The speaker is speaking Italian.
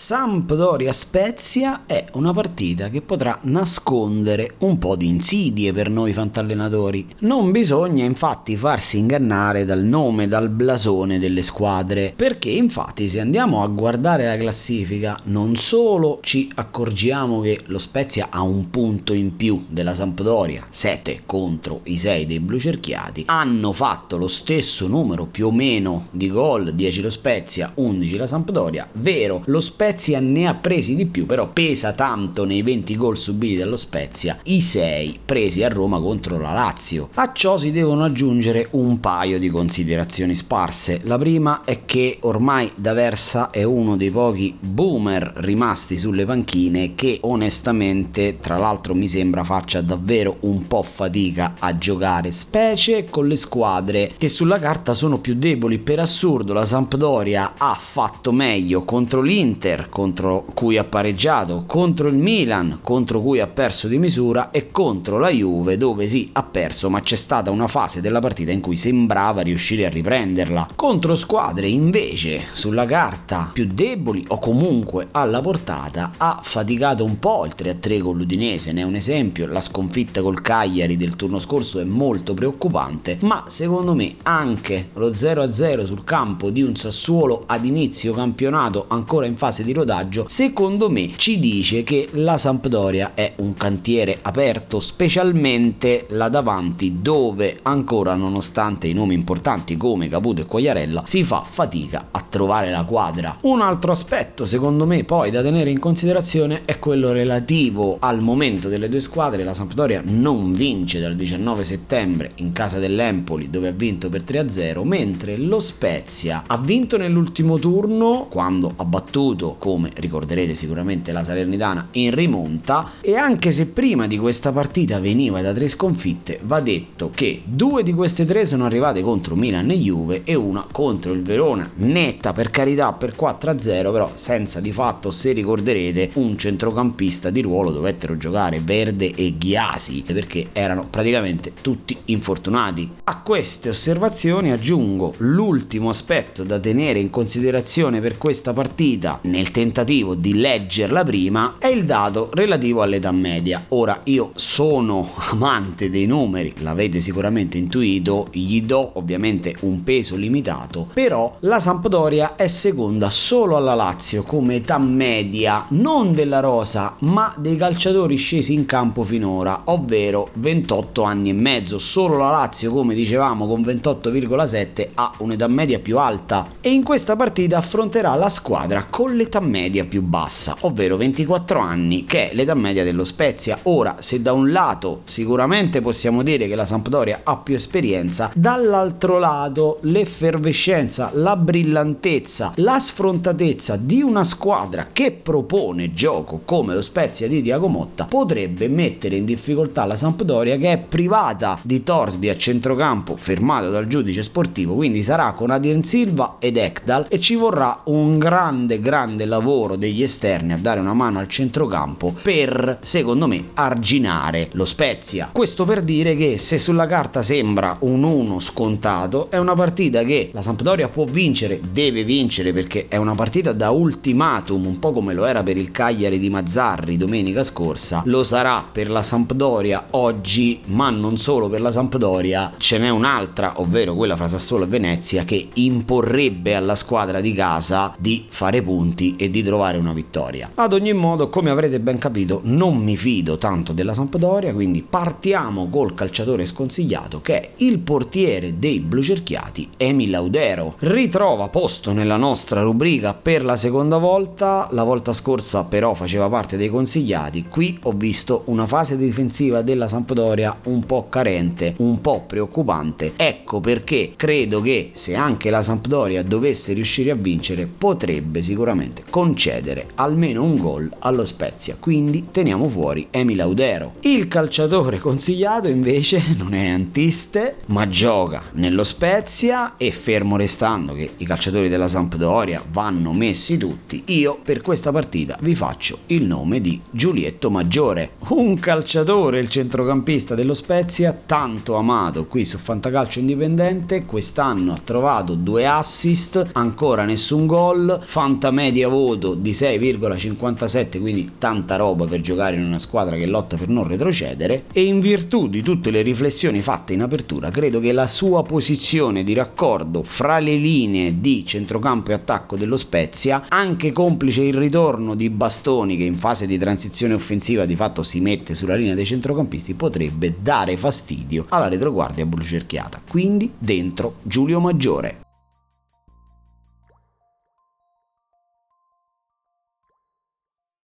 Sampdoria Spezia è una partita che potrà nascondere un po' di insidie per noi fantallenatori. Non bisogna infatti farsi ingannare dal nome, dal blasone delle squadre, perché infatti se andiamo a guardare la classifica non solo ci accorgiamo che lo Spezia ha un punto in più della Sampdoria, 7 contro i 6 dei blu cerchiati, hanno fatto lo stesso numero più o meno di gol, 10 lo Spezia, 11 la Sampdoria, vero, lo Spezia Spezia ne ha presi di più, però pesa tanto nei 20 gol subiti dallo Spezia i 6 presi a Roma contro la Lazio. A ciò si devono aggiungere un paio di considerazioni sparse. La prima è che ormai D'Aversa è uno dei pochi boomer rimasti sulle panchine che onestamente, tra l'altro, mi sembra faccia davvero un po' fatica a giocare, specie con le squadre che sulla carta sono più deboli. Per assurdo, la Sampdoria ha fatto meglio contro l'Inter l'Inter contro cui ha pareggiato, contro il Milan contro cui ha perso di misura e contro la Juve dove sì ha perso ma c'è stata una fase della partita in cui sembrava riuscire a riprenderla. Contro squadre invece sulla carta più deboli o comunque alla portata ha faticato un po' il 3-3 con l'Udinese, ne è un esempio, la sconfitta col Cagliari del turno scorso è molto preoccupante, ma secondo me anche lo 0-0 sul campo di un Sassuolo ad inizio campionato ancora in fase di di rodaggio, secondo me ci dice che la Sampdoria è un cantiere aperto, specialmente là davanti dove ancora nonostante i nomi importanti come Caputo e Quagliarella si fa fatica a trovare la quadra. Un altro aspetto secondo me poi da tenere in considerazione è quello relativo al momento delle due squadre, la Sampdoria non vince dal 19 settembre in casa dell'Empoli dove ha vinto per 3-0, mentre lo Spezia ha vinto nell'ultimo turno quando ha battuto come ricorderete sicuramente la Salernitana in rimonta. E anche se prima di questa partita veniva da tre sconfitte va detto che due di queste tre sono arrivate contro Milan e Juve e una contro il Verona. Netta per carità per 4-0 però senza di fatto se ricorderete un centrocampista di ruolo dovettero giocare Verde e Ghiasi perché erano praticamente tutti infortunati. A queste osservazioni aggiungo l'ultimo aspetto da tenere in considerazione per questa partita nel tentativo di leggerla prima è il dato relativo all'età media. Ora io sono amante dei numeri, l'avete sicuramente intuito, gli do ovviamente un peso limitato, però la Sampdoria è seconda solo alla Lazio come età media non della rosa ma dei calciatori scesi in campo finora, ovvero 28 anni e mezzo. Solo la Lazio, come dicevamo, con 28,7 ha un'età media più alta e in questa partita affronterà la squadra con l'età media più bassa, ovvero 24 anni, che è l'età media dello Spezia. Ora, se da un lato sicuramente possiamo dire che la Sampdoria ha più esperienza, dall'altro lato l'effervescenza, la brillantezza, la sfrontatezza di una squadra che propone gioco come lo Spezia di Tiago Motta potrebbe mettere in difficoltà la Sampdoria che è privata di Torsby a centrocampo fermato dal giudice sportivo, quindi sarà con Adrien Silva ed Ekdal e ci vorrà un grande grande lavoro degli esterni a dare una mano al centrocampo per, secondo me, arginare lo Spezia. Questo per dire che se sulla carta sembra un 1 scontato, è una partita che la Sampdoria può vincere, deve vincere perché è una partita da ultimatum, un po' come lo era per il Cagliari di Mazzarri domenica scorsa, lo sarà per la Sampdoria oggi, ma non solo per la Sampdoria, ce n'è un'altra, ovvero quella fra Sassuolo e Venezia, che imporrebbe alla squadra di casa di fare punti e di trovare una vittoria. Ad ogni modo, come avrete ben capito, non mi fido tanto della Sampdoria, quindi partiamo col calciatore sconsigliato che è il portiere dei blu cerchiati, Emil Laudero. Ritrova posto nella nostra rubrica per la seconda volta, la volta scorsa però faceva parte dei consigliati. Qui ho visto una fase difensiva della Sampdoria un po' carente, un po' preoccupante. Ecco perché credo che se anche la Sampdoria dovesse riuscire a vincere potrebbe sicuramente concedere almeno un gol allo Spezia, quindi teniamo fuori Emil Audero. Il calciatore consigliato invece non è Antiste, ma gioca nello Spezia e fermo restando che i calciatori della Sampdoria vanno messi tutti, io per questa partita vi faccio il nome di Giulietto Maggiore, un calciatore, il centrocampista dello Spezia, tanto amato qui su Fantacalcio Indipendente, quest'anno ha trovato due assist, ancora nessun gol, Fanta media voto di 6,57, quindi tanta roba per giocare in una squadra che lotta per non retrocedere e in virtù di tutte le riflessioni fatte in apertura credo che la sua posizione di raccordo fra le linee di centrocampo e attacco dello Spezia, anche complice il ritorno di Bastoni che in fase di transizione offensiva di fatto si mette sulla linea dei centrocampisti, potrebbe dare fastidio alla retroguardia blucerchiata. Quindi dentro Giulio Maggiore.